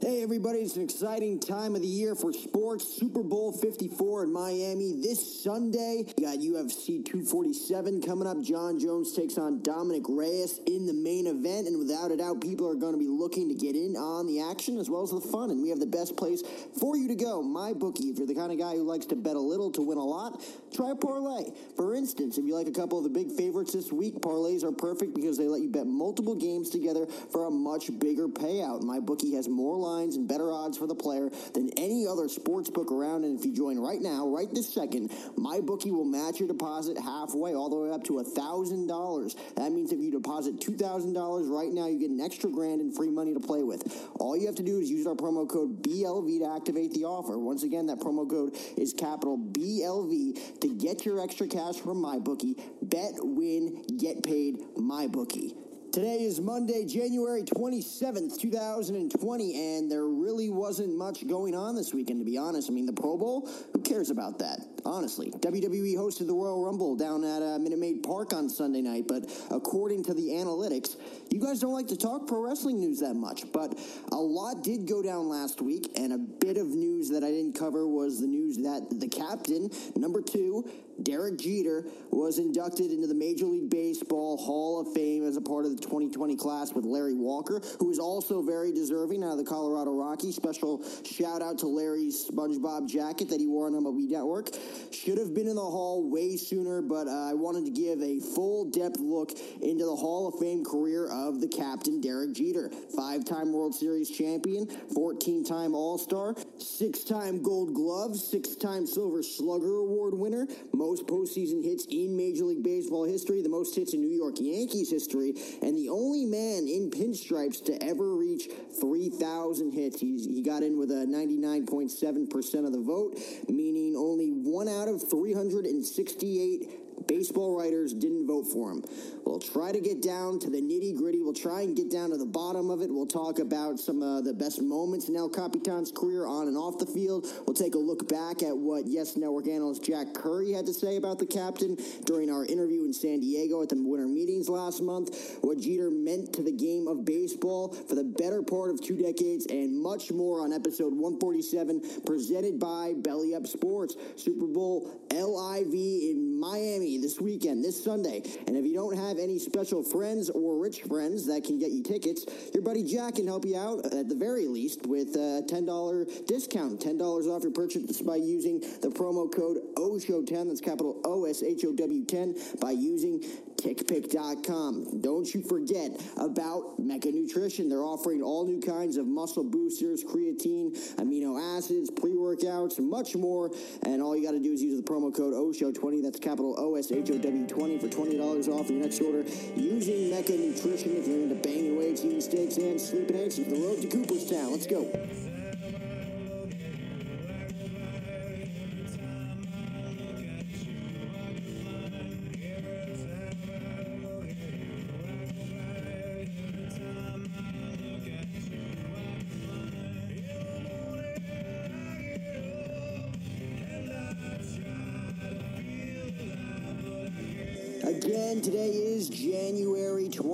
Hey everybody, it's an exciting time of the year for sports. Super Bowl 54 in Miami this Sunday. You got UFC 247 coming up. Jon Jones takes on Dominic Reyes in the main event, and without a doubt, people are going to be looking to get in on the action as well as the fun. And we have the best place for you to go, my bookie. If you're the kind of guy who likes to bet a little to win a lot, try a parlay. For instance, if you like a couple of the big favorites this week, parlays are perfect because they let you bet multiple games together for a much bigger payout. My bookie has more lines and better odds for the player than any other sports book around. And if you join right now, right this second, my bookie will match your deposit halfway, all the way up to a thousand dollars. That means if you deposit two thousand dollars right now, you get an extra grand in free money to play with. All you have to do is use our promo code BLV to activate the offer. Once again, that promo code is capital BLV to get your extra cash from my bookie. Bet, win, get paid, my bookie. Today is Monday, January 27th, 2020, and there really wasn't much going on this weekend, to be honest. I mean, the Pro Bowl, who cares about that? Honestly, WWE hosted the Royal Rumble down at uh, Minute Maid Park on Sunday night, but according to the analytics, you guys don't like to talk pro wrestling news that much, but a lot did go down last week, and a bit of news that I didn't cover was the news that the captain, number two, Derek Jeter, was inducted into the Major League Baseball Hall of Fame as a part of the 2020 class with Larry Walker, who is also very deserving out of the Colorado Rockies. Special shout out to Larry's SpongeBob jacket that he wore on MLB Network. Should have been in the Hall way sooner, but uh, I wanted to give a full depth look into the Hall of Fame career of the captain, Derek Jeter. Five time World Series champion, 14 time All Star, six time Gold Glove, six time Silver Slugger Award winner, most postseason hits in Major League Baseball history, the most hits in New York Yankees history, and the only man in pinstripes to ever reach 3,000 hits. He's, he got in with a 99.7% of the vote, meaning only one out of 368 baseball writers didn't vote for him. We'll try to get down to the nitty gritty. We'll try and get down to the bottom of it. We'll talk about some of the best moments in El Capitan's career on and off the field. We'll take a look back at what Yes Network analyst Jack Curry had to say about the captain during our interview in San Diego at the winter meetings last month, what Jeter meant to the game of baseball for the better part of two decades, and much more on episode 147, presented by Belly Up Sports. Super Bowl LIV in Miami this weekend, this Sunday. And if you don't have any special friends or rich friends that can get you tickets, your buddy Jack can help you out at the very least with a $10 discount. $10 off your purchase by using the promo code OSHOW10, that's capital O S H O W 10, by using tickpick.com. Don't you forget about Mecca Nutrition. They're offering all new kinds of muscle boosters, creatine, amino acids, pre workouts, much more. And all you got to do is use the promo code OSHOW20, that's capital O S H O W 20 for $20 off your next order using Mecca Nutrition if you're into banging weights, eating steaks, and sleeping eggs. The road to Cooperstown. Let's go.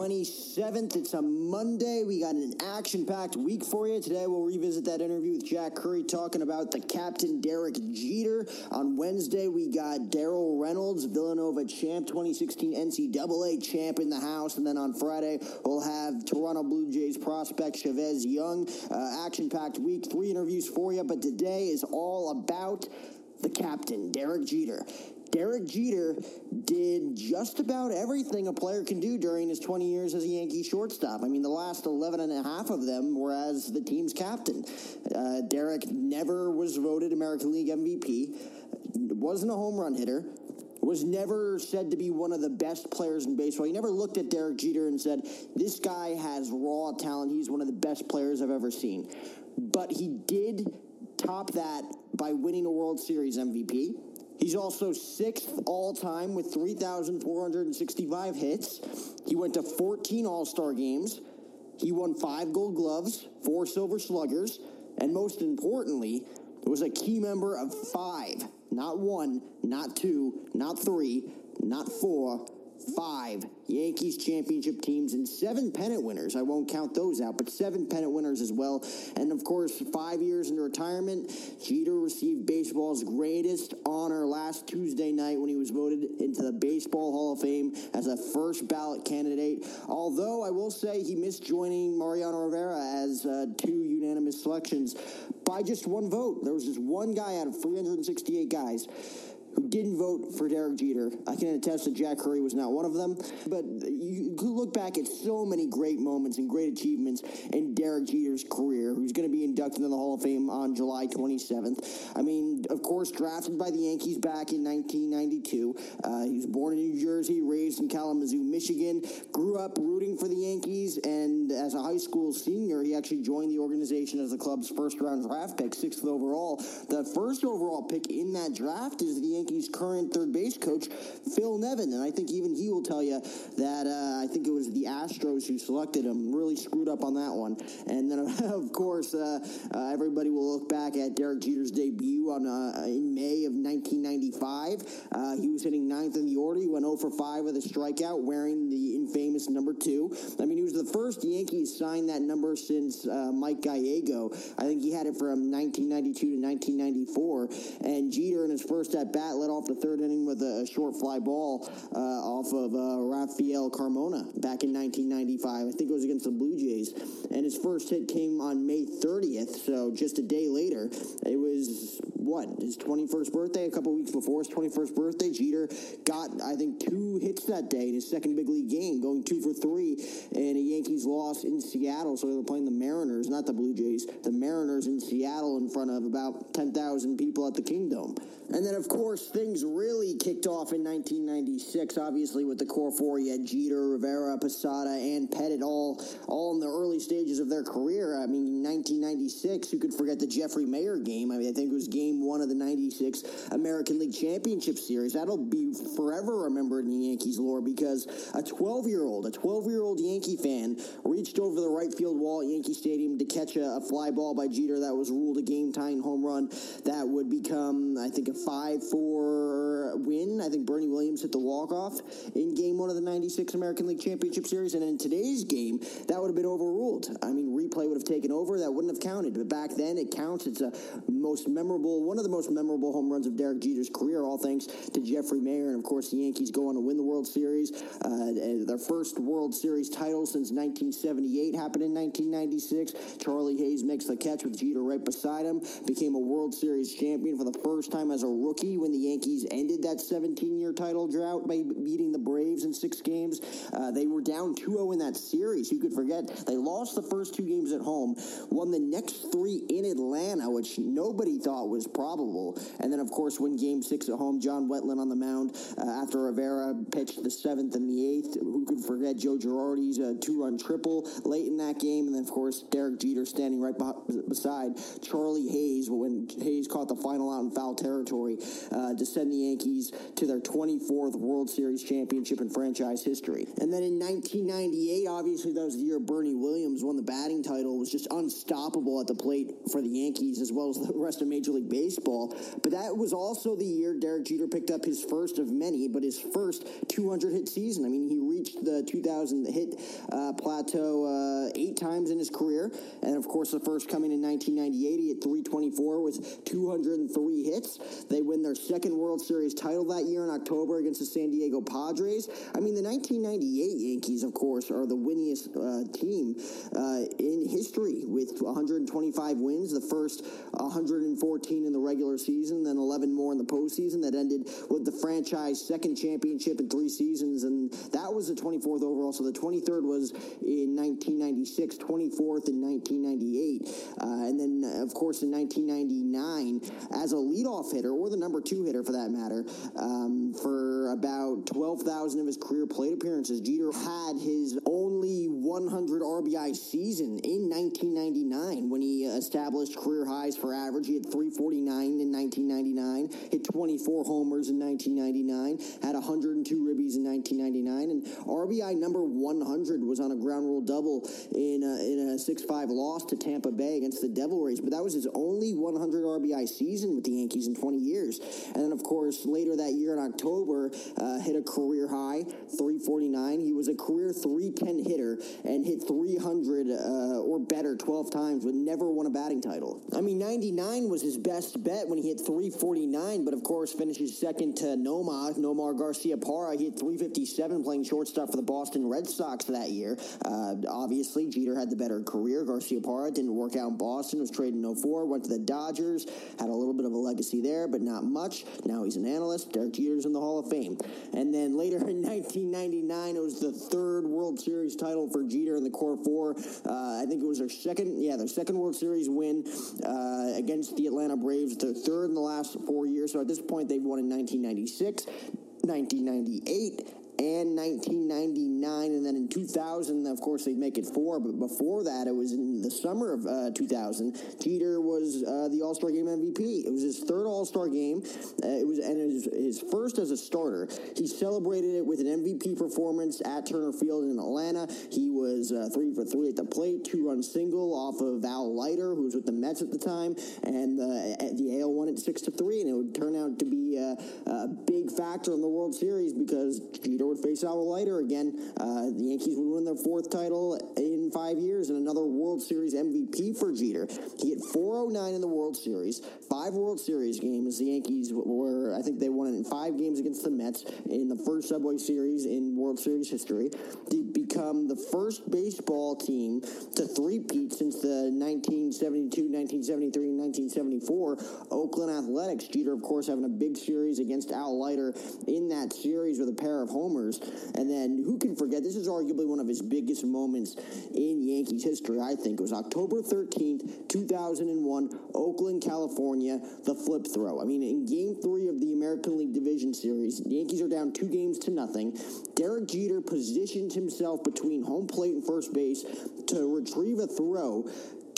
27th. It's a Monday. We got an action packed week for you. Today, we'll revisit that interview with Jack Curry talking about the captain, Derek Jeter. On Wednesday, we got Darryl Reynolds, Villanova champ, 2016 NCAA champ in the house. And then on Friday, we'll have Toronto Blue Jays prospect Chavez Young. Uh, action packed week, three interviews for you. But today is all about the captain, Derek Jeter. Derek Jeter did just about everything a player can do during his 20 years as a Yankee shortstop. I mean, the last 11 and a half of them were as the team's captain. Uh, Derek never was voted American League MVP, wasn't a home run hitter, was never said to be one of the best players in baseball. You never looked at Derek Jeter and said, this guy has raw talent. He's one of the best players I've ever seen. But he did top that by winning a World Series MVP. He's also sixth all time with 3,465 hits. He went to 14 All Star games. He won five gold gloves, four silver sluggers, and most importantly, was a key member of five, not one, not two, not three, not four, five Yankees championship teams and seven pennant winners. I won't count those out, but seven pennant winners as well. And of course, five years into retirement, Jeter received baseball's greatest honor last Tuesday night when he was voted into the Baseball Hall of Fame as a first ballot candidate. Although I will say he missed joining Mariano Rivera as uh, two unanimous selections by just one vote. There was just one guy out of 368 guys who didn't vote for Derek Jeter. I can attest that Jack Curry was not one of them. But you look back at so many great moments and great achievements in Derek Jeter's career, who's going to be inducted into the Hall of Fame on July 27th. I mean, of course, drafted by the Yankees back in 1992. Uh, he was born in New Jersey, raised in Kalamazoo, Michigan, grew up rooting for the Yankees, and as a high school senior, he actually joined the organization as the club's first round draft pick, sixth overall. The first overall pick in that draft is the Yankees' current third base coach, Phil Nevin. And I think even he will tell you that uh, I think it was the Astros who selected him. Really screwed up on that one. And then, of course, uh, uh, everybody will look back at Derek Jeter's debut on uh, in May of 1995. Uh, he was hitting ninth in the order. He went 0 for 5 with a strikeout, wearing the infamous number two. I mean, he was the first Yankee to signed that number since uh, Mike Gallego. I think he had it from 1992 to 1994. And Jeter, in his first at bat, led off the third inning with a, short fly ball uh, off of uh, Rafael Carmona back in 1995. I think it was against the Blue Jays. And his first hit came on May 30th, so just a day later. It was, what, his 21st birthday? A couple weeks before his 21st birthday, Jeter got, I think, two hits that day in his second big league game, going two for three in a Yankees loss in Seattle. So they were playing the Mariners, not the Blue Jays, the Mariners in Seattle in front of about 10,000 people at the Kingdome. And then, of course, things really kicked off in 1996, obviously, with the core four. You had Jeter, Rivera, Posada, and Pettitte all, all in the early stages of their career. I mean, in 1996, who could forget the Jeffrey Maier game? I mean, I think it was game one of the 96 American League Championship Series. That'll be forever remembered in the Yankees lore because a 12 year old, a 12 year old Yankee fan reached over the right field wall at Yankee Stadium to catch a, a fly ball by Jeter that was ruled a game tying home run that would become, I think, a 5 4 win. I think Bernie Williams hit the walk off in game one of the 96 American League Championship Series. And in today's game, that would have been overruled. I mean, replay would have taken over. That wouldn't have counted. But back then, it counts. It's a most memorable, one of the most memorable home runs of Derek Jeter's career, all thanks to Jeffrey Maier. And of course, the Yankees go on to win the World Series. Uh, their first World Series title since 1978 happened in 1996. Charlie Hayes makes the catch with Jeter right beside him, became a World Series champion for the first time as a rookie when the Yankees ended that 17 year title drought by beating the Braves in six games. Uh, they were down 2 0 in that series. You could forget. They lost the first two games at home, won the next three in Atlanta, which nobody thought was probable. And then, of course, win game six at home. John Wetteland on the mound uh, after Rivera pitched the seventh and the eighth. Who could forget Joe Girardi's uh, two run triple late in that game? And then, of course, Derek Jeter standing right beside Charlie Hayes when Hayes caught the final out in foul territory uh, to send the Yankees to their 24th World Series championship in franchise history. And then in 1998, obviously that was the year Bernie Williams won the batting title, was just unstoppable at the plate for the Yankees as well as the rest of Major League Baseball. But that was also the year Derek Jeter picked up his first of many, but his first 200 hit season. I mean, he reached the 2,000 hit uh, plateau uh, eight times in his career. And of course, the first coming in 1998, at 324 with 203 hits. They win their second World Series title that year in October against the San Diego Padres. I mean, the 1998 Yankees, of course, are the winningest uh, team uh, in history with 125 wins, the first 114 in the regular season, then 11 more in the postseason that ended with the franchise second championship in three seasons. And that was the 24th overall. So the 23rd was in 1996, 24th in 1998. Uh, and then, of course, in 1999, as a leadoff hitter, or the number two hitter for that matter, um, for about 12,000 of his career plate appearances, Jeter had his only 100 RBI season in 1999 when he established career highs for average. He had 349 in 1999, hit 24 homers in 1999, had 102 ribbies in 1999, and RBI number 100 was on a ground rule double in a, in a 6-5 loss to Tampa Bay against the Devil Rays. But that was his only 100 RBI season with the Yankees in 20 years. And then, of course, later later that year in October, uh, hit a career high, 349. He was a career 310 hitter and hit 300 uh, or better 12 times, but never won a batting title. I mean, 99 was his best bet when he hit 349, but of course finishes second to Nomar, Nomar Garciaparra. He hit 357 playing shortstop for the Boston Red Sox that year. Uh, obviously, Jeter had the better career. Garcia Garciaparra didn't work out in Boston, was traded in 04, went to the Dodgers, had a little bit of a legacy there, but not much. Now he's an analyst. Derek Jeter's in the Hall of Fame. And then later in 1999, it was the third World Series title for Jeter in the Core Four. Uh, I think it was their second, yeah, their second World Series win uh, against the Atlanta Braves. Their third in the last four years. So at this point, they've won in 1996, 1998 and 1999, and then in 2000, of course, they'd make it four. But before that, it was in the summer of uh, 2000. Jeter was uh, the All Star Game MVP. It was his third All Star game. Uh, it was and it was his first as a starter. He celebrated it with an MVP performance at Turner Field in Atlanta. He was uh, three for three at the plate, two run single off of Al Leiter, who was with the Mets at the time, and the AL won it six to three, and it would turn out to be a, a big factor in the World Series because Jeter would face Al Leiter again. Uh, the Yankees would win their fourth title in five years and another World Series MVP for Jeter. He hit 409 in the World Series, five World Series games. The Yankees were, I think they won it in five games against the Mets in the first Subway Series in World Series history. They become the first baseball team to three-peat since the 1972, 1973, 1974 Oakland Athletics. Jeter, of course, having a big series against Al Leiter in that series with a pair of homers homers. And then who can forget? This is arguably one of his biggest moments in Yankees history, I think. It was October 13th, 2001, Oakland, California, the flip throw. I mean, in game three of the American League Division Series, the Yankees are down two games to nothing. Derek Jeter positioned himself between home plate and first base to retrieve a throw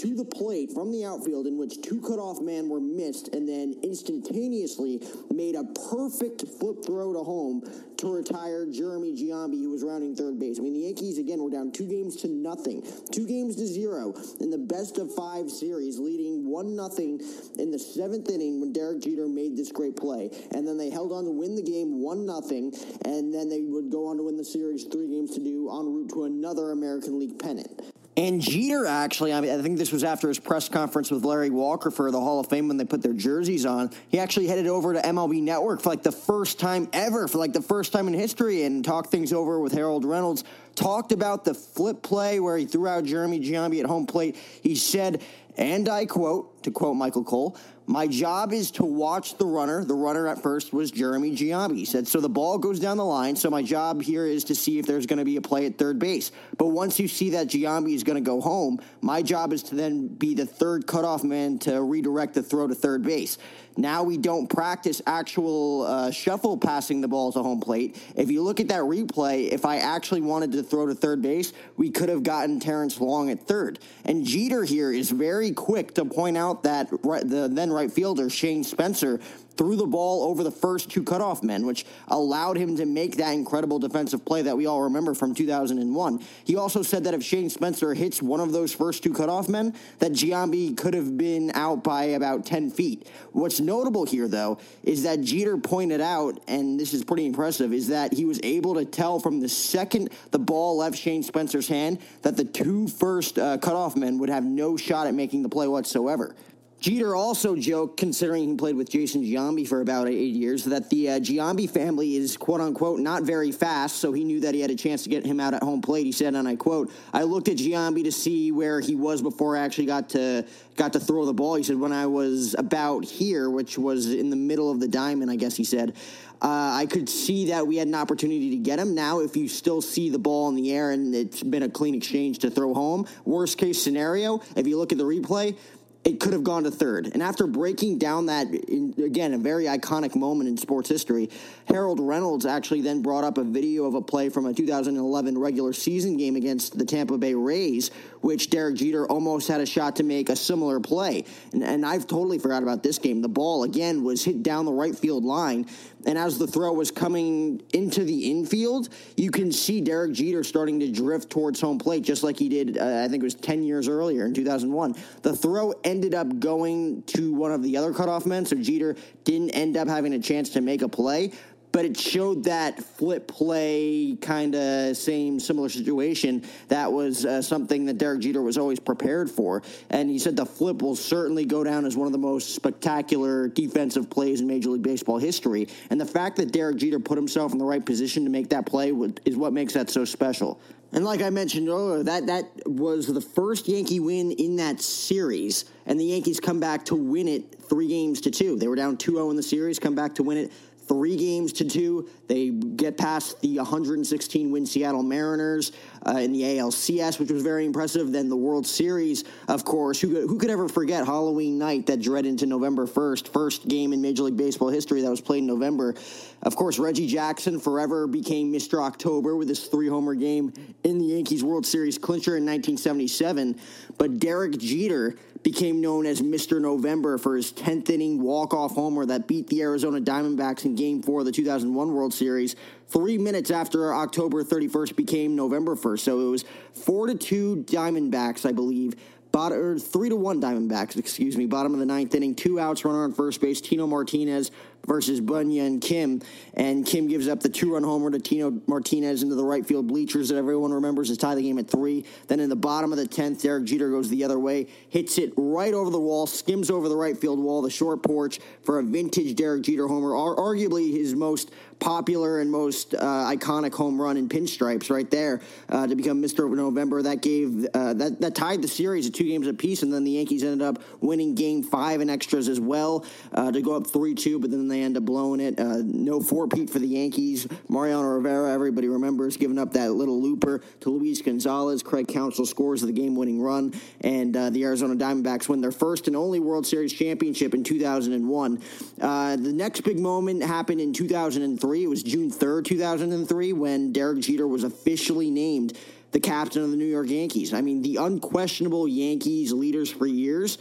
to the plate from the outfield in which two cutoff men were missed and then instantaneously made a perfect flip throw to home to retire Jeremy Giambi, who was rounding third base. I mean, the Yankees, again, were down two games to nothing, two games to zero in the best of five series, leading one nothing in the seventh inning when Derek Jeter made this great play. And then they held on to win the game one nothing, and then they would go on to win the series three games to do en route to another American League pennant. And Jeter actually, I, mean, I think this was after his press conference with Larry Walker for the Hall of Fame when they put their jerseys on. He actually headed over to MLB Network for like the first time ever, for like the first time in history, and talked things over with Harold Reynolds. Talked about the flip play where he threw out Jeremy Giambi at home plate. He said, and I quote, to quote Michael Cole, my job is to watch the runner. The runner at first was Jeremy Giambi. He said, so the ball goes down the line. So my job here is to see if there's going to be a play at third base. But once you see that Giambi is going to go home, my job is to then be the third cutoff man to redirect the throw to third base. Now we don't practice actual uh, shuffle passing the ball to home plate. If you look at that replay, if I actually wanted to throw to third base, we could have gotten Terrence Long at third. And Jeter here is very quick to point out that the then right fielder, Shane Spencer, threw the ball over the first two cutoff men, which allowed him to make that incredible defensive play that we all remember from 2001. He also said that if Shane Spencer hits one of those first two cutoff men, that Giambi could have been out by about 10 feet. What's notable here, though, is that Jeter pointed out, and this is pretty impressive, is that he was able to tell from the second the ball left Shane Spencer's hand that the two first uh, cutoff men would have no shot at making the play whatsoever. Jeter also joked, considering he played with Jason Giambi for about eight years, that the uh, Giambi family is quote unquote not very fast, so he knew that he had a chance to get him out at home plate. He said, and I quote, "I looked at Giambi to see where he was before I actually got to got to throw the ball." He said, "When I was about here, which was in the middle of the diamond, I guess he said." Uh, I could see that we had an opportunity to get him. Now, if you still see the ball in the air and it's been a clean exchange to throw home, worst case scenario, if you look at the replay, it could have gone to third. And after breaking down that, in, again, a very iconic moment in sports history, Harold Reynolds actually then brought up a video of a play from a 2011 regular season game against the Tampa Bay Rays, which Derek Jeter almost had a shot to make a similar play. And, and I've totally forgot about this game. The ball, again, was hit down the right field line. And as the throw was coming into the infield, you can see Derek Jeter starting to drift towards home plate, just like he did, uh, I think it was 10 years earlier in 2001. The throw ended up going to one of the other cutoff men, so Jeter didn't end up having a chance to make a play but it showed that flip play kind of same similar situation that was uh, something that Derek Jeter was always prepared for. And he said the flip will certainly go down as one of the most spectacular defensive plays in Major League Baseball history. And the fact that Derek Jeter put himself in the right position to make that play is what makes that so special. And like I mentioned earlier, that that was the first Yankee win in that series, and the Yankees come back to win it three games to two. They were down 2-0 in the series, come back to win it three games to two. They get past the 116 win Seattle Mariners uh, in the ALCS, which was very impressive. Then the World Series, of course. Who who could ever forget Halloween night that dread into November 1st, first game in Major League Baseball history that was played in November? Of course, Reggie Jackson forever became Mr. October with his three homer game in the Yankees World Series clincher in 1977. But Derek Jeter became known as Mr. November for his 10th inning walk-off homer that beat the Arizona Diamondbacks in Game 4 of the 2001 World Series three minutes after October 31st became November 1st. So it was 4 to 2 Diamondbacks, I believe, Bottom, or three to one Diamondbacks, excuse me. Bottom of the ninth inning, two outs, runner on first base. Tino Martinez versus Byung-Hyun Kim, and Kim gives up the two-run homer to Tino Martinez into the right field bleachers that everyone remembers to tie the game at three. Then in the bottom of the tenth, Derek Jeter goes the other way, hits it right over the wall, skims over the right field wall, the short porch for a vintage Derek Jeter homer, arguably his most popular and most uh, iconic home run in pinstripes right there uh, to become Mr. November. That gave uh, that that tied the series at two games apiece, and then the Yankees ended up winning Game Five in extras as well uh, to go up three two. But then they end up blowing it. Uh, no four-peat for the Yankees. Mariano Rivera, everybody remembers, giving up that little looper to Luis Gonzalez. Craig Counsell scores the game-winning run, and uh, the Arizona Diamondbacks win their first and only World Series championship in 2001. the next big moment happened in 2003. 2003. It was June 3rd, 2003, when Derek Jeter was officially named the captain of the New York Yankees. I mean, the unquestionable Yankees leaders for years.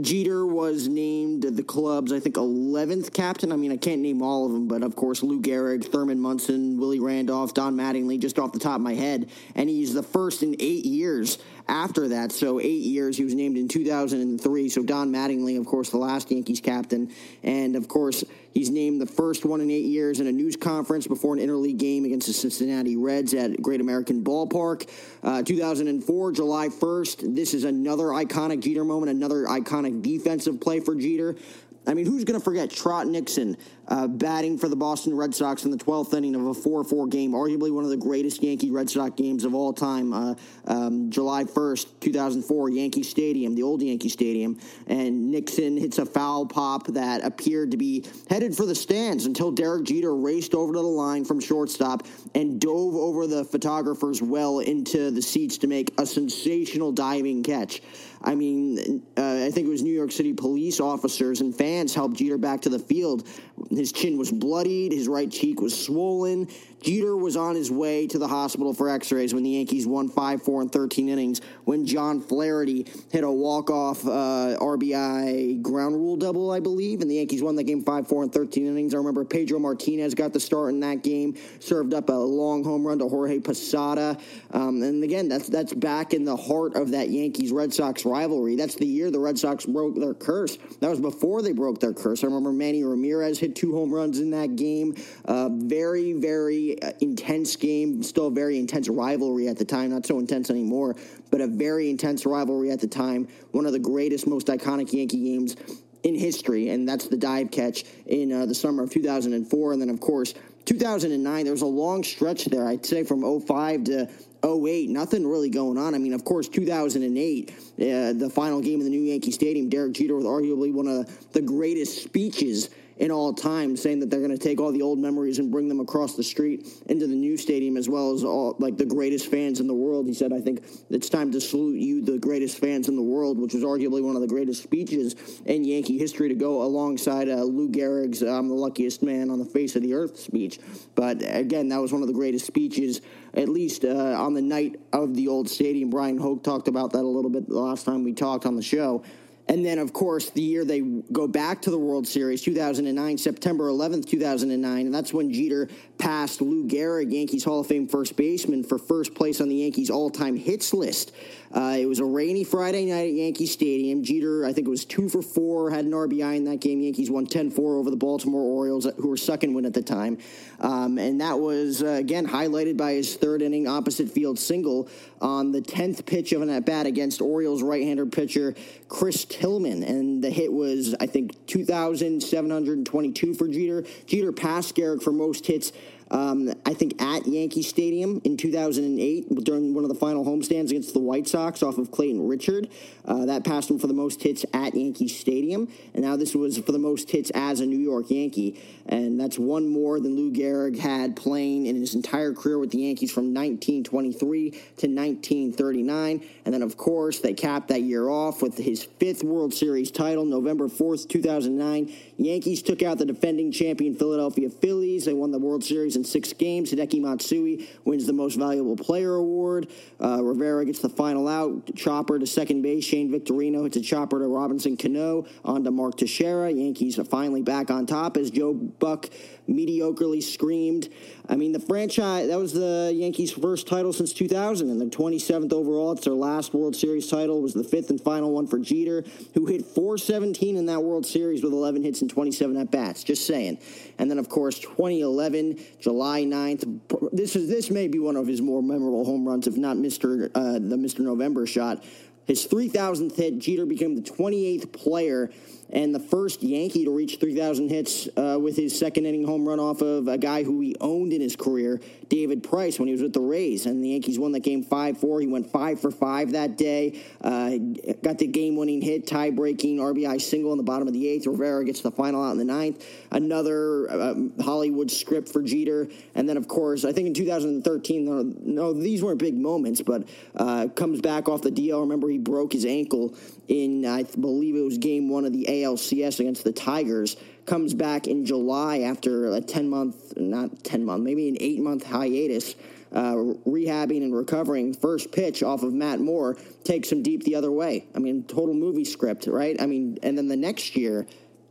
Jeter was named the club's, I think, 11th captain. I mean, I can't name all of them, but of course, Lou Gehrig, Thurman Munson, Willie Randolph, Don Mattingly, just off the top of my head. And he's the first in eight years after that. So eight years. He was named in 2003. So Don Mattingly, of course, the last Yankees captain, and of course he's named the first one in eight years in a news conference before an interleague game against the Cincinnati Reds at Great American Ballpark. Uh, 2004, July 1st. This is another iconic Jeter moment, another iconic defensive play for Jeter. I mean, who's going to forget Trot Nixon uh, batting for the Boston Red Sox in the 12th inning of a 4 4 game, arguably one of the greatest Yankee Red Sox games of all time. Uh, um, July 1st, 2004, Yankee Stadium, the old Yankee Stadium. And Nixon hits a foul pop that appeared to be headed for the stands until Derek Jeter raced over to the line from shortstop and dove over the photographer's well into the seats to make a sensational diving catch. I mean, uh, I think it was New York City police officers and fans helped Jeter back to the field his chin was bloodied, his right cheek was swollen. Jeter was on his way to the hospital for x rays when the Yankees won 5 4 and 13 innings when John Flaherty hit a walk off uh, RBI ground rule double, I believe, and the Yankees won that game 5 4 and 13 innings. I remember Pedro Martinez got the start in that game, served up a long home run to Jorge Posada. Um, and again, that's, that's back in the heart of that Yankees Red Sox rivalry. That's the year the Red Sox broke their curse. That was before they broke their curse. I remember Manny Ramirez hit two home runs in that game. Uh, very, very uh, intense game. Still a very intense rivalry at the time. Not so intense anymore, but a very intense rivalry at the time. One of the greatest, most iconic Yankee games in history, and that's the dive catch in uh, the summer of 2004. And then, of course, 2009, there was a long stretch there, I'd say from 05 to 08, nothing really going on. I mean, of course, 2008, uh, the final game in the new Yankee Stadium, Derek Jeter with arguably one of the greatest speeches in all time, saying that they're going to take all the old memories and bring them across the street into the new stadium, as well as all like the greatest fans in the world. He said, "I think it's time to salute you, the greatest fans in the world," which was arguably one of the greatest speeches in Yankee history to go alongside uh, Lou Gehrig's "I'm the luckiest man on the face of the earth" speech. But again, that was one of the greatest speeches, at least uh, on the night of the old stadium. Brian Hoke talked about that a little bit the last time we talked on the show And then, of course, the year they go back to the World Series, 2009, September 11th, 2009, and that's when Jeter passed Lou Gehrig, Yankees Hall of Fame first baseman, for first place on the Yankees all-time hits list. Uh, it was a rainy Friday night at Yankee Stadium. Jeter, I think it was two for four, had an RBI in that game. Yankees won 10-4 over the Baltimore Orioles, who were second win at the time. Um, and that was, uh, again, highlighted by his third inning opposite field single on the 10th pitch of an at-bat against Orioles right-hander pitcher Chris Tillman. And the hit was, I think, 2,722 for Jeter. Jeter passed Gehrig for most hits um, I think at Yankee Stadium in 2008 during one of the final homestands against the White Sox off of Clayton Richard. Uh, that passed him for the most hits at Yankee Stadium, and now this was for the most hits as a New York Yankee, and that's one more than Lou Gehrig had playing in his entire career with the Yankees from 1923 to 1939. And then, of course, they capped that year off with his fifth World Series title, November 4th, 2009. Yankees took out the defending champion Philadelphia Phillies. They won the World Series in six games. Hideki Matsui wins the Most Valuable Player award. Uh, Rivera gets the final out. Chopper to second base. Shane Victorino hits a chopper to Robinson Cano. On to Mark Teixeira. Yankees are finally back on top as Joe Buck mediocrely screamed. I mean, the franchise, that was the Yankees' first title since 2000 and the 27th overall. It's their last World Series title. It was the fifth and final one for Jeter, who hit 417 in that World Series with 11 hits and 27 at bats. Just saying. And then, of course, 2011, July 9th. This is this may be one of his more memorable home runs, if not Mr. Uh, the Mr. November shot. His 3,000th hit, Jeter became the 28th player and the first Yankee to reach 3,000 hits uh, with his second inning home run off of a guy who he owned in his career, David Price, when he was with the Rays. And the Yankees won that game 5 4. He went 5 for 5 that day. Uh, got the game winning hit, tie breaking RBI single in the bottom of the eighth. Rivera gets the final out in the ninth. Another um, Hollywood script for Jeter. And then, of course, I think in 2013, no, these weren't big moments, but uh, comes back off the DL. Remember, he broke his ankle in, I believe it was game one of the ALCS against the Tigers. Comes back in July after a 10 month, not 10 month, maybe an eight month hiatus. Uh, rehabbing and recovering first pitch off of Matt Moore takes him deep the other way. I mean, total movie script, right? I mean, and then the next year,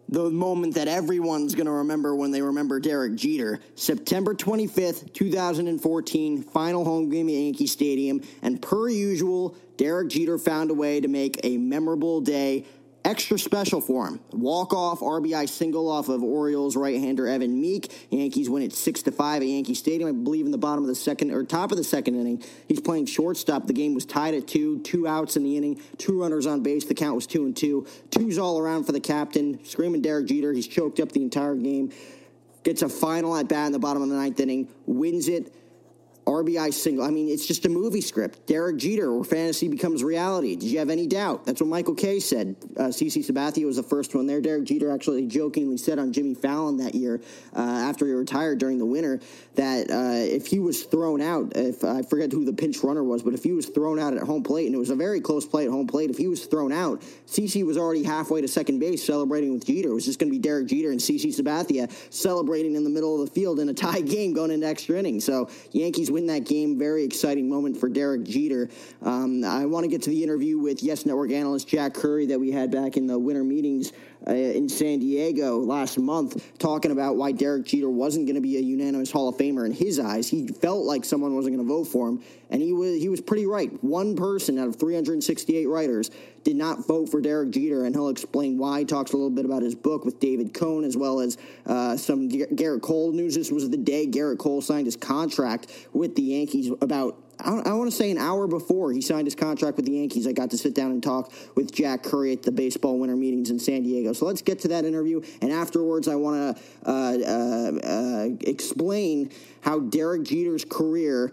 the moment that everyone's going to remember when they remember Derek Jeter. September 25th, 2014, final home game at Yankee Stadium. And per usual, Derek Jeter found a way to make a memorable day extra special for him. Walk off RBI single off of Orioles right hander Evan Meek. Yankees win it six to five at Yankee Stadium. I believe in the bottom of the second or top of the second inning. He's playing shortstop. The game was tied at two, two outs in the inning, two runners on base. The count was two and two. Two's all around for the captain. Screaming Derek Jeter. He's choked up the entire game. Gets a final at bat in the bottom of the ninth inning. Wins it RBI single. I mean, it's just a movie script. Derek Jeter, where fantasy becomes reality. Did you have any doubt? That's what Michael Kay said. Uh, CC Sabathia was the first one there. Derek Jeter actually jokingly said on Jimmy Fallon that year, uh, after he retired during the winter, that uh, if he was thrown out, if I forget who the pinch runner was, but if he was thrown out at home plate, and it was a very close play at home plate, if he was thrown out, CC was already halfway to second base celebrating with Jeter. It was just going to be Derek Jeter and CC Sabathia celebrating in the middle of the field in a tie game going into extra innings. So Yankees win that game. Very exciting moment for Derek Jeter. Um, I want to get to the interview with Yes Network analyst Jack Curry that we had back in the winter meetings uh, in San Diego last month, talking about why Derek Jeter wasn't going to be a unanimous Hall of Famer in his eyes. He felt like someone wasn't going to vote for him, and he was he was pretty right. One person out of 368 writers did not vote for Derek Jeter, and he'll explain why. He talks a little bit about his book with David Cone, as well as uh, some Gerrit Cole news. This was the day Gerrit Cole signed his contract with the Yankees about I, want to say an hour before he signed his contract with the Yankees, I got to sit down and talk with Jack Curry at the baseball winter meetings in San Diego. So let's get to that interview. And afterwards, I want to uh, uh, uh, explain how Derek Jeter's career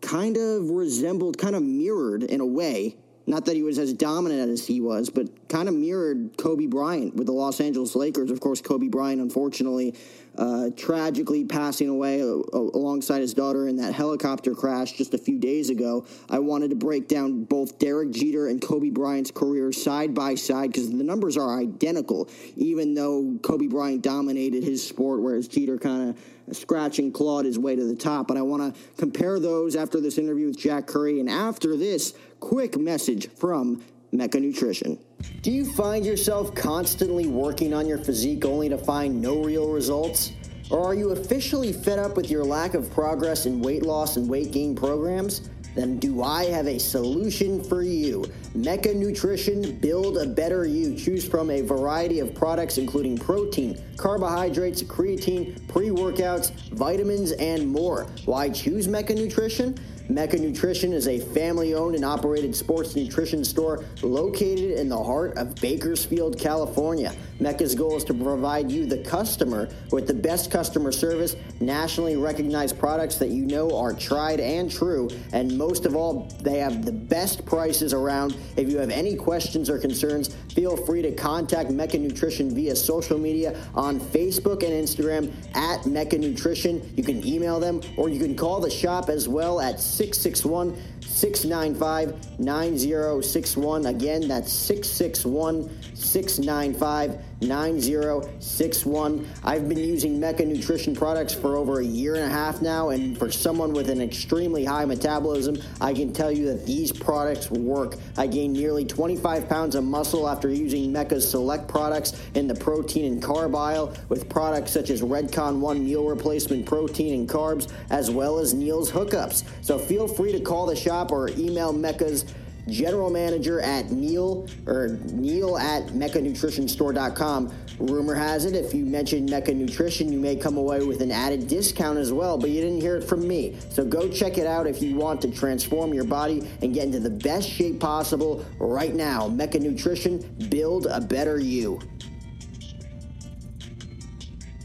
kind of resembled, kind of mirrored in a way not that he was as dominant as he was, but kind of mirrored Kobe Bryant with the Los Angeles Lakers. Of course, Kobe Bryant, unfortunately, uh, tragically passing away alongside his daughter in that helicopter crash just a few days ago. I wanted to break down both Derek Jeter and Kobe Bryant's careers side by side because the numbers are identical, even though Kobe Bryant dominated his sport, whereas Jeter kind of scratched and clawed his way to the top. But I want to compare those after this interview with Jack Curry. And after this, quick message from Mecca Nutrition. Do you find yourself constantly working on your physique only to find no real results? Or are you officially fed up with your lack of progress in weight loss and weight gain programs? Then do I have a solution for you? Mecca Nutrition Build a Better You. Choose from a variety of products including protein, carbohydrates, creatine, pre workouts, vitamins, and more. Why choose Mecca Nutrition? Mecca Nutrition is a family owned and operated sports nutrition store located in the heart of Bakersfield, California. Mecca's goal is to provide you, the customer, with the best customer service, nationally recognized products that you know are tried and true, and most of all, they have the best prices around. If you have any questions or concerns, feel free to contact Mecca Nutrition via social media on Facebook and Instagram at Mecca Nutrition. You can email them or you can call the shop as well at 661 695 9061. Again, that's 661 695 9061. I've been using Mecca Nutrition products for over a year and a half now, and for someone with an extremely high metabolism, I can tell you that these products work. I gained nearly 25 pounds of muscle after using Mecca's select products in the protein and carb aisle, with products such as Redcon 1 meal replacement protein and carbs, as well as Neil's hookups. So feel free to call the shop or email Mecca's general manager at Neil or Neil at MeccaNutritionStore.com. Rumor has it, if you mention Mecca Nutrition, you may come away with an added discount as well, but you didn't hear it from me. So go check it out if you want to transform your body and get into the best shape possible right now. Mecca Nutrition, build a better you.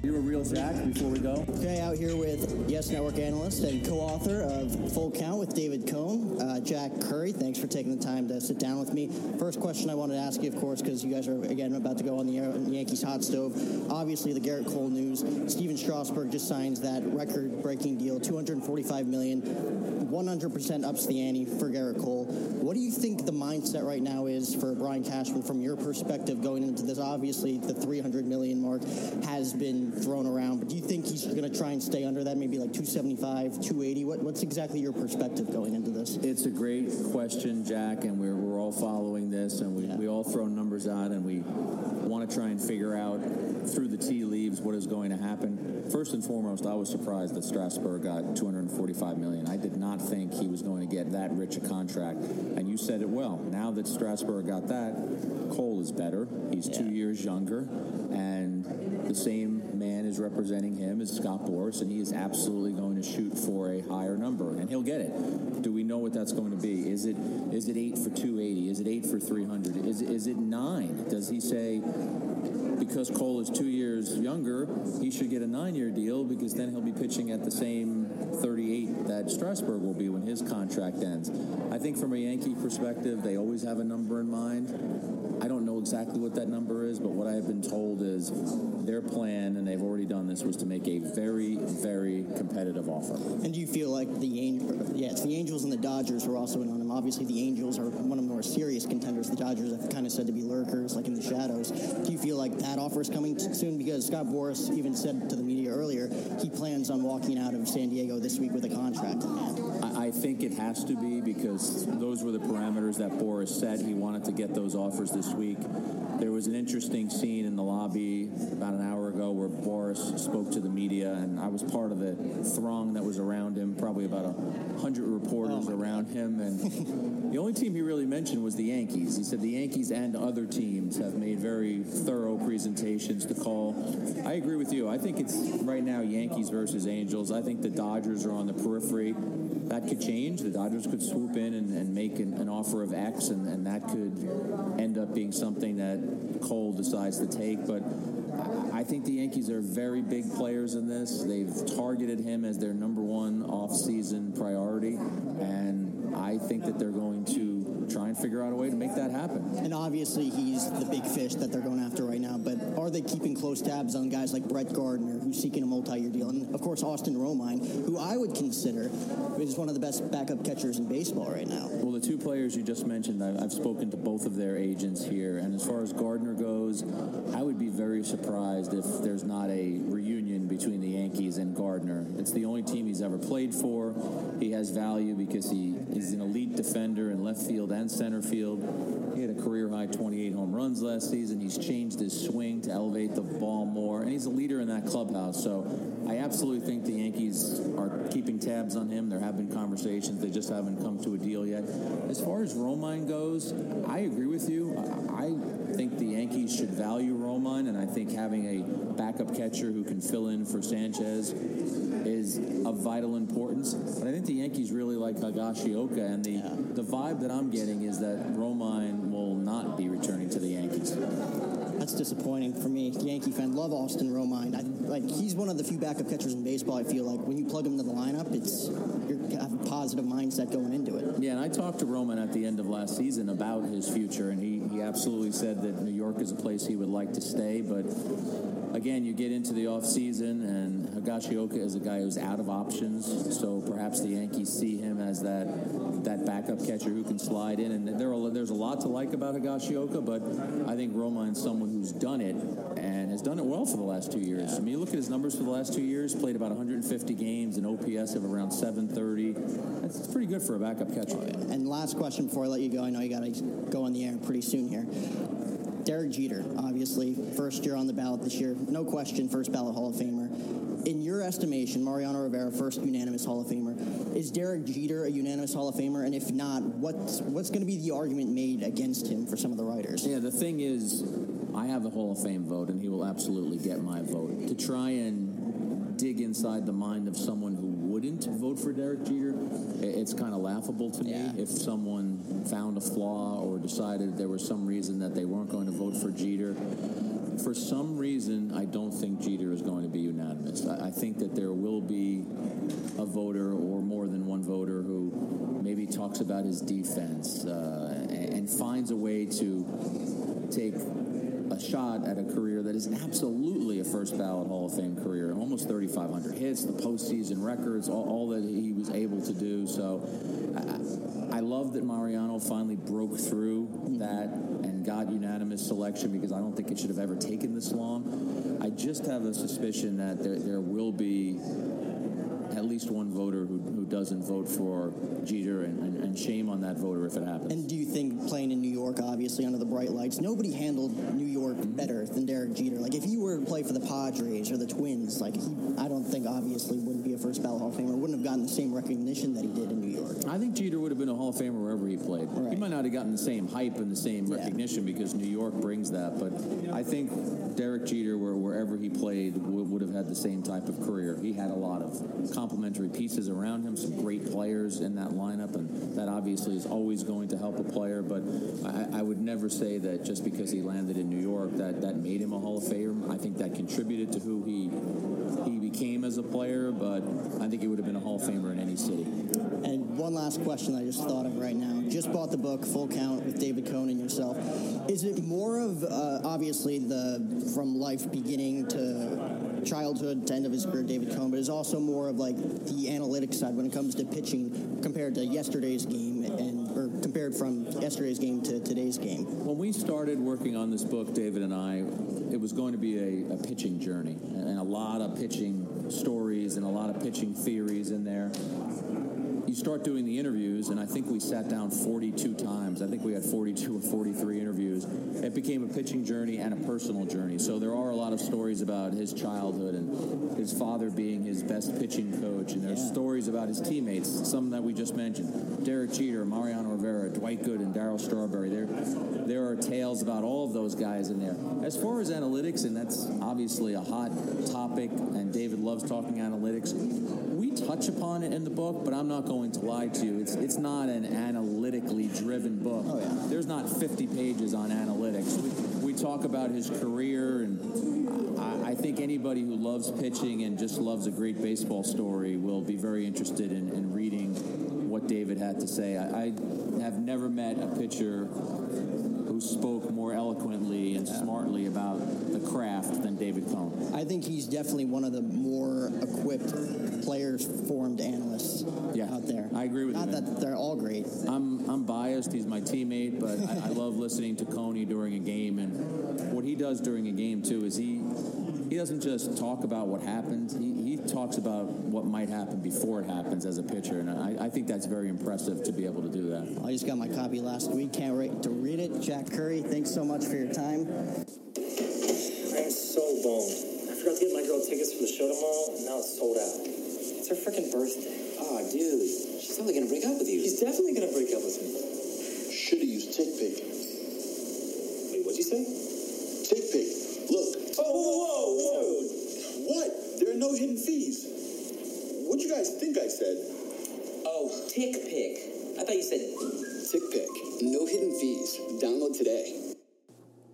You're a real Zach before we go. Okay, out here with Yes Network analyst and co-author of Full Count with David Cone, uh, Jack Curry. Thanks for taking the time to sit down with me. First question I wanted to ask you, of course, because you guys are again about to go on the Yankees hot stove. Obviously, the Gerrit Cole news. Stephen Strasburg just signs that record-breaking deal, $245 million, 100% ups the ante for Gerrit Cole. What do you think the mindset right now is for Brian Cashman from your perspective going into this? Obviously, the 300 million mark has been thrown around, but do you think he's going to try and stay under that, maybe like 275, 280? What, what's exactly your perspective going into this? It's a great question, Jack, and we're, we're all following this, and we, yeah. we all throw numbers out, and we want to try and figure out through the tea leaves what is going to happen. First and foremost, I was surprised that Strasburg got 245 million. I did not think he was going to get that rich a contract, and you said it well. Now that Strasburg got that, Cole is better. He's yeah. two years younger, and the same is representing him is Scott Boras, and he is absolutely going to shoot for a higher number, and he'll get it. Do we know what that's going to be? Is it is it eight for 280? Is it eight for 300? Is is it nine? Does he say because Cole is two years younger, he should get a nine-year deal because then he'll be pitching at the same 38 that Strasburg will be when his contract ends. I think from a Yankee perspective, they always have a number in mind. I don't exactly what that number is, but what I have been told is their plan, and they've already done this, was to make a very, very competitive offer. And do you feel like the Angels, yes, the Angels and the Dodgers are also in on him? Obviously, the Angels are one of the more serious contenders. The Dodgers have kind of said to be lurkers, like in the shadows. Do you feel like that offer is coming soon? Because Scott Boras even said to the media earlier he plans on walking out of San Diego this week with a contract in hand. Think it has to be because those were the parameters that Boras set. He wanted to get those offers this week. There was an interesting scene in the lobby about an hour ago where Boras spoke to the media, and I was part of the throng that was around him, probably about a hundred reporters oh around him. And the only team he really mentioned was the Yankees. He said the Yankees and other teams have made very thorough presentations to Cole. I agree with you. I think it's right now Yankees versus Angels. I think the Dodgers are on the periphery that could change. The Dodgers could swoop in and, and make an, an, offer of X, and, and that could end up being something that Cole decides to take. But I think the Yankees are very big players in this. They've targeted him as their number one off-season priority, and I think that they're going to try and figure out a way to make that happen. And obviously, he's the big fish that they're going after right now. But are they keeping close tabs on guys like Brett Gardner, who's seeking a multi-year deal, and of course Austin Romine, who I would consider is one of the best backup catchers in baseball right now? Well, the two players you just mentioned, I've spoken to both of their agents here, and as far as Gardner goes, I would be very surprised if there's not a reunion between the Yankees and Gardner. It's the only team he's ever played for. He has value because he is an elite defender in left field and center field. He had a career high 28 home runs last season. He's changed his swing to elevate the ball more, and he's a leader in that clubhouse. So I absolutely think the Yankees are keeping tabs on him. There have been conversations; they just haven't come to a deal yet. As far as Romine goes, I agree with you. I think the Yankees should value Romine, and I think having a backup catcher who can fill in for Sanchez is of vital importance. But I think the Yankees really like Higashioka, and the, yeah. the vibe that I'm getting is that Romine will not be returning to the Yankees. That's disappointing for me, Yankee fan. Love Austin Romine. I, like he's one of the few backup catchers in baseball. I feel like when you plug him into the lineup, it's you have a positive mindset going into it. Yeah, and I talked to Roman at the end of last season about his future, and he, he absolutely said that New York is a place he would like to stay, but again, you get into the offseason, and Higashioka is a guy who's out of options. So perhaps the Yankees see him as that that backup catcher who can slide in. And there are, there's a lot to like about Higashioka, but I think Romine's someone who's done it and has done it well for the last two years. Yeah. I mean, you look at his numbers for the last two years, played about 150 games, an OPS of around 730. That's pretty good for a backup catcher. Oh, yeah. And last question before I let you go, I know you got to go on the air pretty soon here. Derek Jeter, obviously, first year on the ballot this year. No question, first ballot Hall of Famer. In your estimation, Mariano Rivera, first unanimous Hall of Famer. Is Derek Jeter a unanimous Hall of Famer? And if not, what's, what's going to be the argument made against him for some of the writers? Yeah, the thing is, I have a Hall of Fame vote, and he will absolutely get my vote. To try and dig inside the mind of someone who wouldn't vote for Derek Jeter, it's kind of laughable to me yeah. if someone found a flaw or decided there was some reason that they weren't going to vote for Jeter. For some reason, I don't think Jeter is going to be unanimous. I, think that there will be a voter or more than one voter who maybe talks about his defense uh, and finds a way to take a shot at a career that is absolutely a first ballot Hall of Fame career. Almost 3,500 hits, the postseason records, all, all, that he was able to do. So I, I love that Mariano finally broke through that and got unanimous selection because I don't think it should have ever taken this long. I just have a suspicion that there, there will be at least one voter who, who doesn't vote for Jeter, and, and, and, shame on that voter if it happens. And do you think playing in New York, obviously under the bright lights, nobody handled New York mm-hmm. better than Derek Jeter? Like if he were to play for the Padres or the Twins, like he, I don't think obviously wouldn't be a first ballot Hall of Famer, wouldn't have gotten the same recognition that he did in New York. I think Jeter would have been a Hall of Famer wherever he played. Right. He might not have gotten the same hype and the same yeah. recognition because New York brings that, but I think Derek Jeter, wherever he played, would, would have had the same type of career. He had a lot of complementary pieces around him, some great players in that lineup, and that obviously is always going to help a player. But I, I would never say that just because he landed in New York that that made him a Hall of Famer. I think that contributed to who he he became as a player, but I think he would have been a Hall of Famer in any city. And one last question I just thought of right now. Just bought the book Full Count with David Cone and yourself. Is it more of uh, obviously the from life beginning to childhood to end of his career, David Cone, but is also more of like the analytics side when it comes to pitching compared to yesterday's game and or compared from yesterday's game to today's game? When we started working on this book, David and I, it was going to be a, a pitching journey and a lot of pitching stories and a lot of pitching theories in there start doing the interviews, and I think we sat down 42 times. I think we had 42 or 43 interviews. It became a pitching journey and a personal journey. So there are a lot of stories about his childhood and his father being his best pitching coach, and there's yeah. stories about his teammates, some that we just mentioned: Derek Jeter, Mariano Rivera, Dwight Gooden, and Darryl Strawberry. There, there are tales about all of those guys in there. As far as analytics, and that's obviously a hot topic, and David loves talking analytics touch upon it in the book, but I'm not going to lie to you. It's it's not an analytically driven book. Oh, yeah. There's not 50 pages on analytics. We, we talk about his career, and I, I, think anybody who loves pitching and just loves a great baseball story will be very interested in, in reading what David had to say. I, I have never met a pitcher who spoke more eloquently and smartly about the craft than David Cone. I think he's definitely one of the more equipped players formed analysts yeah, out there. I agree with Not you. Not that they're all great. I'm I'm biased. He's my teammate, but I, I love listening to Coney during a game, and what he does during a game too is he he doesn't just talk about what happened. He talks about what might happen before it happens as a pitcher, and I, I think that's very impressive to be able to do that. I just got my copy last week. Can't wait to read it. Jack Curry, thanks so much for your time. I'm so bummed. I forgot to get my girl tickets for the show tomorrow, and now it's sold out. It's her freaking birthday. Oh, dude, she's totally gonna break up with you. She's definitely gonna break up with me. Should've used Tick Pick. Wait, what'd you say? Tick Pick. Look. Oh, whoa, whoa, whoa. What? There are no hidden fees. What you guys think I said? Oh, Tick Pick. I thought you said Tick Pick. No hidden fees. Download today.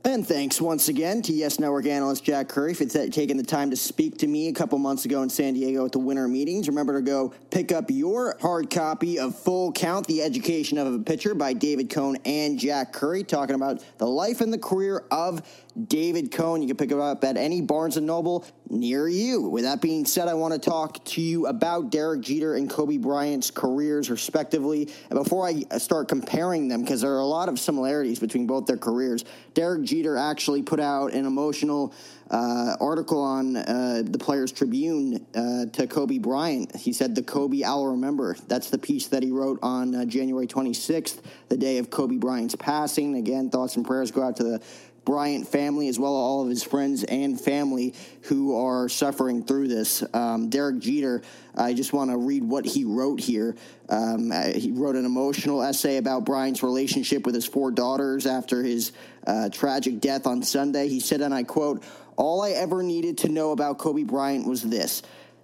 And thanks once again to YES Network analyst Jack Curry for taking the time to speak to me a couple months ago in San Diego at the winter meetings. Remember to go pick up your hard copy of Full Count, The Education of a Pitcher by David Cone and Jack Curry, talking about the life and the career of David Cone. You can pick it up at any Barnes & Noble near you. With that being said, I want to talk to you about Derek Jeter and Kobe Bryant's careers, respectively. And before I start comparing them, because there are a lot of similarities between both their careers, Derek Jeter actually put out an emotional uh, article on uh, the Players Tribune uh, to Kobe Bryant. He said, The Kobe I'll remember. That's the piece that he wrote on uh, January 26th, the day of Kobe Bryant's passing. Again, thoughts and prayers go out to the Bryant family, as well as all of his friends and family who are suffering through this. Um, Derek Jeter, I just want to read what he wrote here. Um, uh, he wrote an emotional essay about Bryant's relationship with his four daughters after his uh, tragic death on Sunday. He said, and I quote, All I ever needed to know about Kobe Bryant was this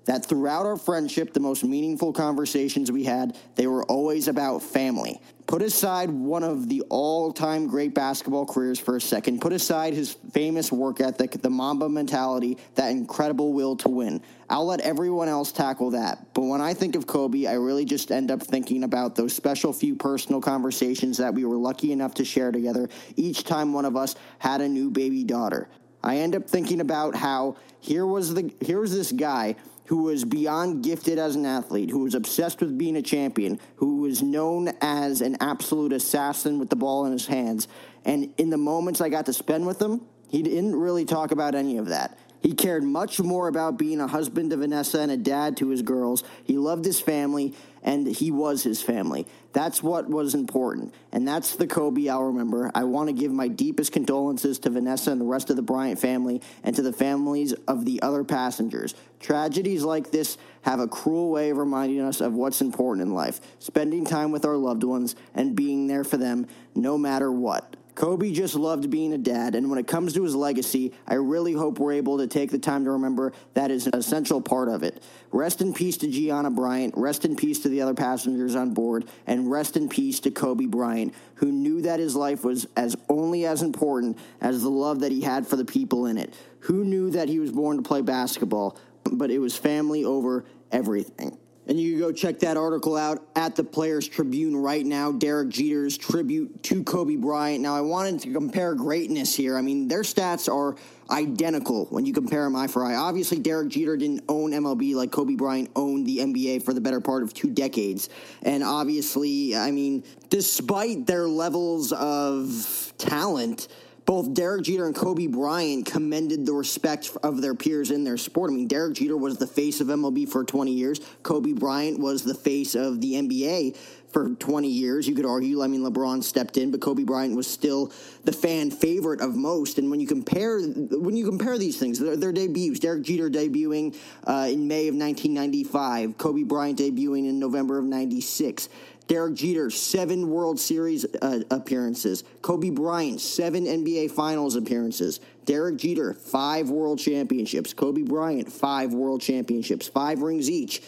that throughout our friendship, the most meaningful conversations we had, they were always about family. Put aside one of the all time great basketball careers for a second. Put aside his famous work ethic, the Mamba mentality, that incredible will to win. I'll let everyone else tackle that. But when I think of Kobe, I really just end up thinking about those special few personal conversations that we were lucky enough to share together each time one of us had a new baby daughter. I end up thinking about how here was the here was this guy who was beyond gifted as an athlete, who was obsessed with being a champion, who was known as an absolute assassin with the ball in his hands. And in the moments I got to spend with him, he didn't really talk about any of that. He cared much more about being a husband to Vanessa and a dad to his girls. He loved his family, and he was his family. That's what was important. And that's the Kobe I'll remember. I want to give my deepest condolences to Vanessa and the rest of the Bryant family and to the families of the other passengers. Tragedies like this have a cruel way of reminding us of what's important in life spending time with our loved ones and being there for them no matter what. Kobe just loved being a dad, and when it comes to his legacy, I really hope we're able to take the time to remember that is an essential part of it. Rest in peace to Gianna Bryant, rest in peace to the other passengers on board, and rest in peace to Kobe Bryant, who knew that his life was as only as important as the love that he had for the people in it. Who knew that he was born to play basketball, but it was family over everything. And you can go check that article out at the Players Tribune right now. Derek Jeter's tribute to Kobe Bryant. Now, I wanted to compare greatness here. I mean, their stats are identical when you compare them eye for eye. Obviously, Derek Jeter didn't own MLB like Kobe Bryant owned the NBA for the better part of two decades. And obviously, I mean, despite their levels of talent, both Derek Jeter and Kobe Bryant commended the respect of their peers in their sport. I mean, Derek Jeter was the face of MLB for 20 years. Kobe Bryant was the face of the NBA for 20 years. You could argue, I mean, LeBron stepped in, but Kobe Bryant was still the fan favorite of most. And when you compare when you compare these things, their, their debuts, Derek Jeter debuting uh, in May of 1995, Kobe Bryant debuting in November of 96. Derek Jeter, seven World Series uh, appearances. Kobe Bryant, seven NBA Finals appearances. Derek Jeter, five World Championships. Kobe Bryant, five World Championships, five rings each.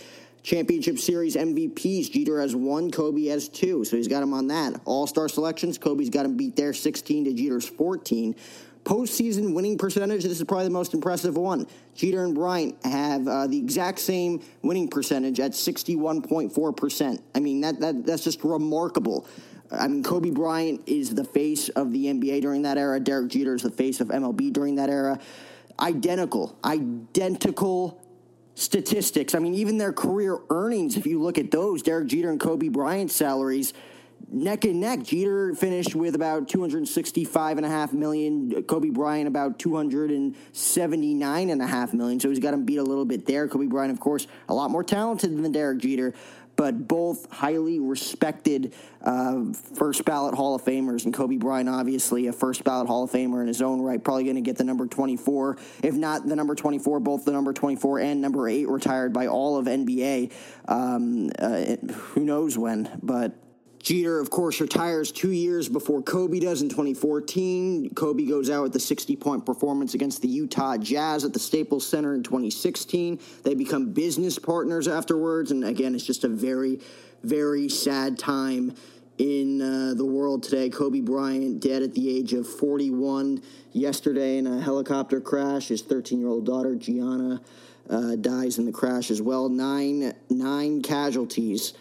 Championship Series MVPs. Jeter has one, Kobe has two, so he's got him on that. All Star selections, Kobe's got him beat there 16 to Jeter's 14. Postseason winning percentage, this is probably the most impressive one. Jeter and Bryant have uh, the exact same winning percentage at 61.4%. I mean, that, that that's just remarkable. I mean, Kobe Bryant is the face of the NBA during that era. Derek Jeter is the face of MLB during that era. Identical, identical statistics. I mean, even their career earnings, if you look at those, Derek Jeter and Kobe Bryant salaries, neck and neck. Jeter finished with about 265 and a half million. Kobe Bryant about 279 and a half million. So he's got him beat a little bit there. Kobe Bryant, of course, a lot more talented than Derek Jeter, but both highly respected uh, first ballot Hall of Famers. And Kobe Bryant, obviously, a first ballot Hall of Famer in his own right, probably going to get the number 24, if not the number 24, both the number 24 and number 8 retired by all of NBA. Um, uh, who knows when, but Jeter, of course, retires two years before Kobe does in 2014. Kobe goes out with the 60 point performance against the Utah Jazz at the Staples Center in 2016. They become business partners afterwards. And again, it's just a very, very sad time in uh, the world today. Kobe Bryant dead at the age of 41 yesterday in a helicopter crash. His 13 year old daughter, Gianna, uh, dies in the crash as well. Nine, nine casualties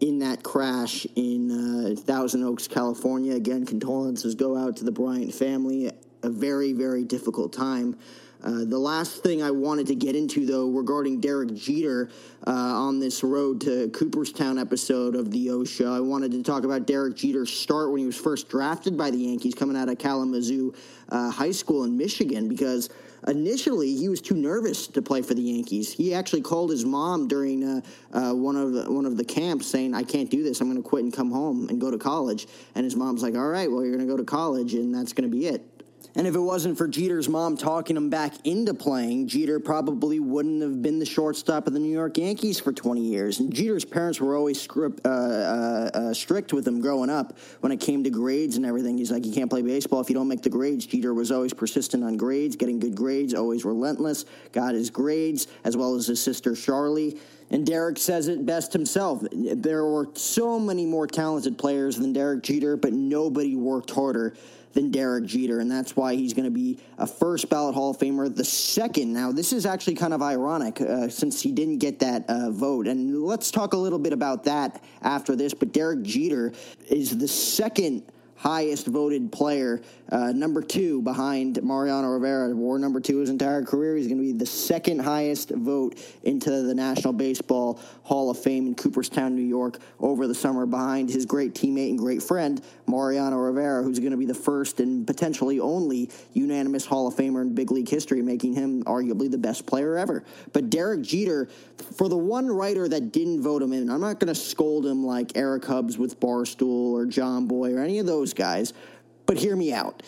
in that crash in uh, Thousand Oaks, California. Again, condolences go out to the Bryant family. A very, very difficult time. Uh, the last thing I wanted to get into, though, regarding Derek Jeter uh, on this road to Cooperstown episode of the O Show, I wanted to talk about Derek Jeter's start when he was first drafted by the Yankees coming out of Kalamazoo uh, High School in Michigan because – initially he was too nervous to play for the Yankees. He actually called his mom during uh, uh, one of the, one of the camps saying, "I can't do this. I'm going to quit and come home and go to college." And his mom's like, "All right, well you're going to go to college, and that's going to be it." And if it wasn't for Jeter's mom talking him back into playing, Jeter probably wouldn't have been the shortstop of the New York Yankees for 20 years. And Jeter's parents were always script, uh, uh, uh, strict with him growing up when it came to grades and everything. He's like, you can't play baseball if you don't make the grades. Jeter was always persistent on grades, getting good grades, always relentless, got his grades, as well as his sister Charlie. And Derek says it best himself. There were so many more talented players than Derek Jeter, but nobody worked harder than Derek Jeter, and that's why he's going to be a first ballot Hall of Famer. The second, now, this is actually kind of ironic uh, since he didn't get that uh, vote. And let's talk a little bit about that after this. But Derek Jeter is the second highest voted player, uh, number two behind Mariano Rivera. Wore number two his entire career. He's going to be the second highest vote into the National Baseball Hall of Fame in Cooperstown, New York, over the summer behind his great teammate and great friend Mariano Rivera, who's going to be the first and potentially only unanimous Hall of Famer in big league history, making him arguably the best player ever. But Derek Jeter, for the one writer that didn't vote him in, I'm not going to scold him like Eric Hubbs with Barstool or John Boy or any of those those guys. But hear me out.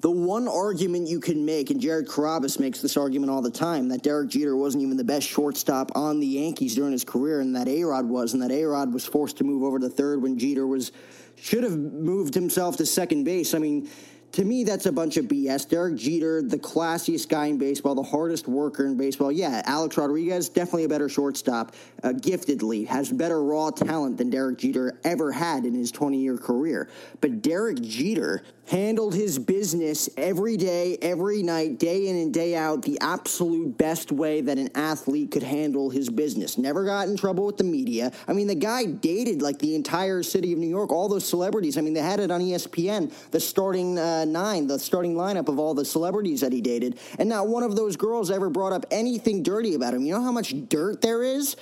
The one argument you can make, and Jared Carrabis makes this argument all the time, that Derek Jeter wasn't even the best shortstop on the Yankees during his career, and that A Rod was, and that A Rod was forced to move over to third when Jeter was should have moved himself to second base. I mean, to me, that's a bunch of BS. Derek Jeter, the classiest guy in baseball, the hardest worker in baseball. Yeah, Alex Rodriguez, definitely a better shortstop, uh, giftedly, has better raw talent than Derek Jeter ever had in his 20 year career. But Derek Jeter handled his business every day, every night, day in and day out, the absolute best way that an athlete could handle his business. Never got in trouble with the media. I mean, the guy dated like the entire city of New York, all those celebrities. I mean, they had it on ESPN, the starting uh, nine, the starting lineup of all the celebrities that he dated. And not one of those girls ever brought up anything dirty about him. You know how much dirt there is?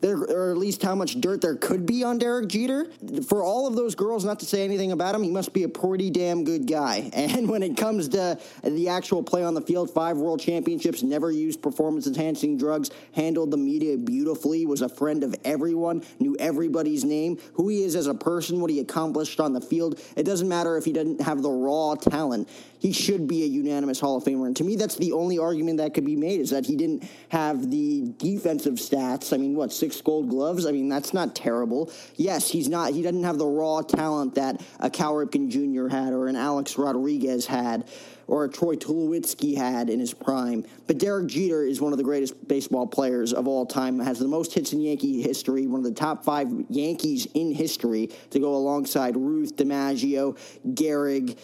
There, or at least how much dirt there could be on Derek Jeter. For all of those girls not to say anything about him, he must be a pretty damn good guy. And when it comes to the actual play on the field, five world championships, never used performance enhancing drugs, handled the media beautifully, was a friend of everyone, knew everybody's name, who he is as a person, what he accomplished on the field. It doesn't matter if he didn't have the raw talent he should be a unanimous Hall of Famer. And to me, that's the only argument that could be made is that he didn't have the defensive stats. I mean, what, six gold gloves? I mean, that's not terrible. Yes, he's not, he doesn't have the raw talent that a Cal Ripken Jr. had or an Alex Rodriguez had or a Troy Tulowitzki had in his prime. But Derek Jeter is one of the greatest baseball players of all time, has the most hits in Yankee history, one of the top five Yankees in history to go alongside Ruth, DiMaggio, Gehrig,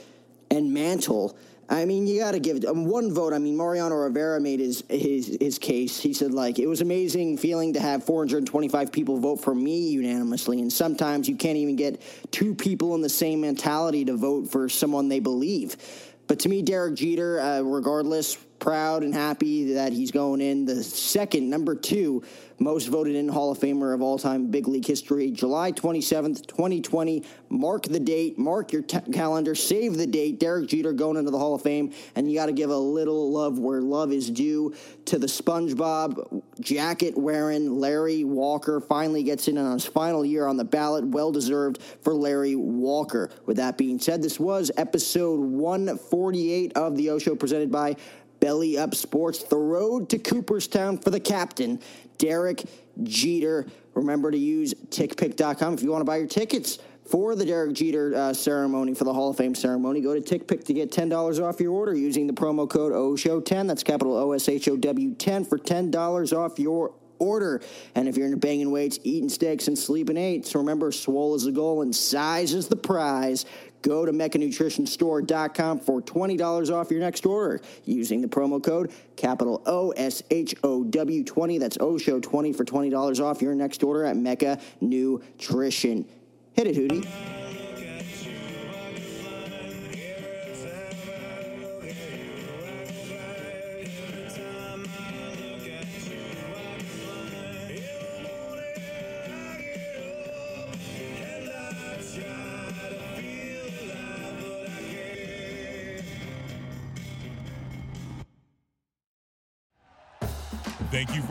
and Mantle. I mean, you got to give um, one vote. I mean, Mariano Rivera made his, his his case. He said like it was amazing feeling to have 425 people vote for me unanimously, and sometimes you can't even get two people in the same mentality to vote for someone they believe. But to me, Derek Jeter, uh, regardless, proud and happy that he's going in the second, number two, most voted in Hall of Famer of all time big league history. July 27th, 2020. Mark the date, mark your t- calendar, save the date. Derek Jeter going into the Hall of Fame. And you got to give a little love where love is due to the SpongeBob jacket wearing Larry Walker. Finally gets in on his final year on the ballot. Well deserved for Larry Walker. With that being said, this was episode 148 of the O Show presented by Belly Up Sports, the road to Cooperstown for the captain, Derek Jeter. Remember to use tickpick.com if you want to buy your tickets for the Derek Jeter uh, ceremony, for the Hall of Fame ceremony. Go to TickPick to get $10 off your order using the promo code OSHOW10. That's capital O S H O W 10 for $10 off your order. And if you're into banging weights, eating steaks, and sleeping eight, so remember, swole is the goal and size is the prize. Go to mechanutritionstore.com for $20 off your next order using the promo code capital O S H O W 20. That's OSHOW 20 for $20 off your next order at Mecca Nutrition. Hit it, Hootie.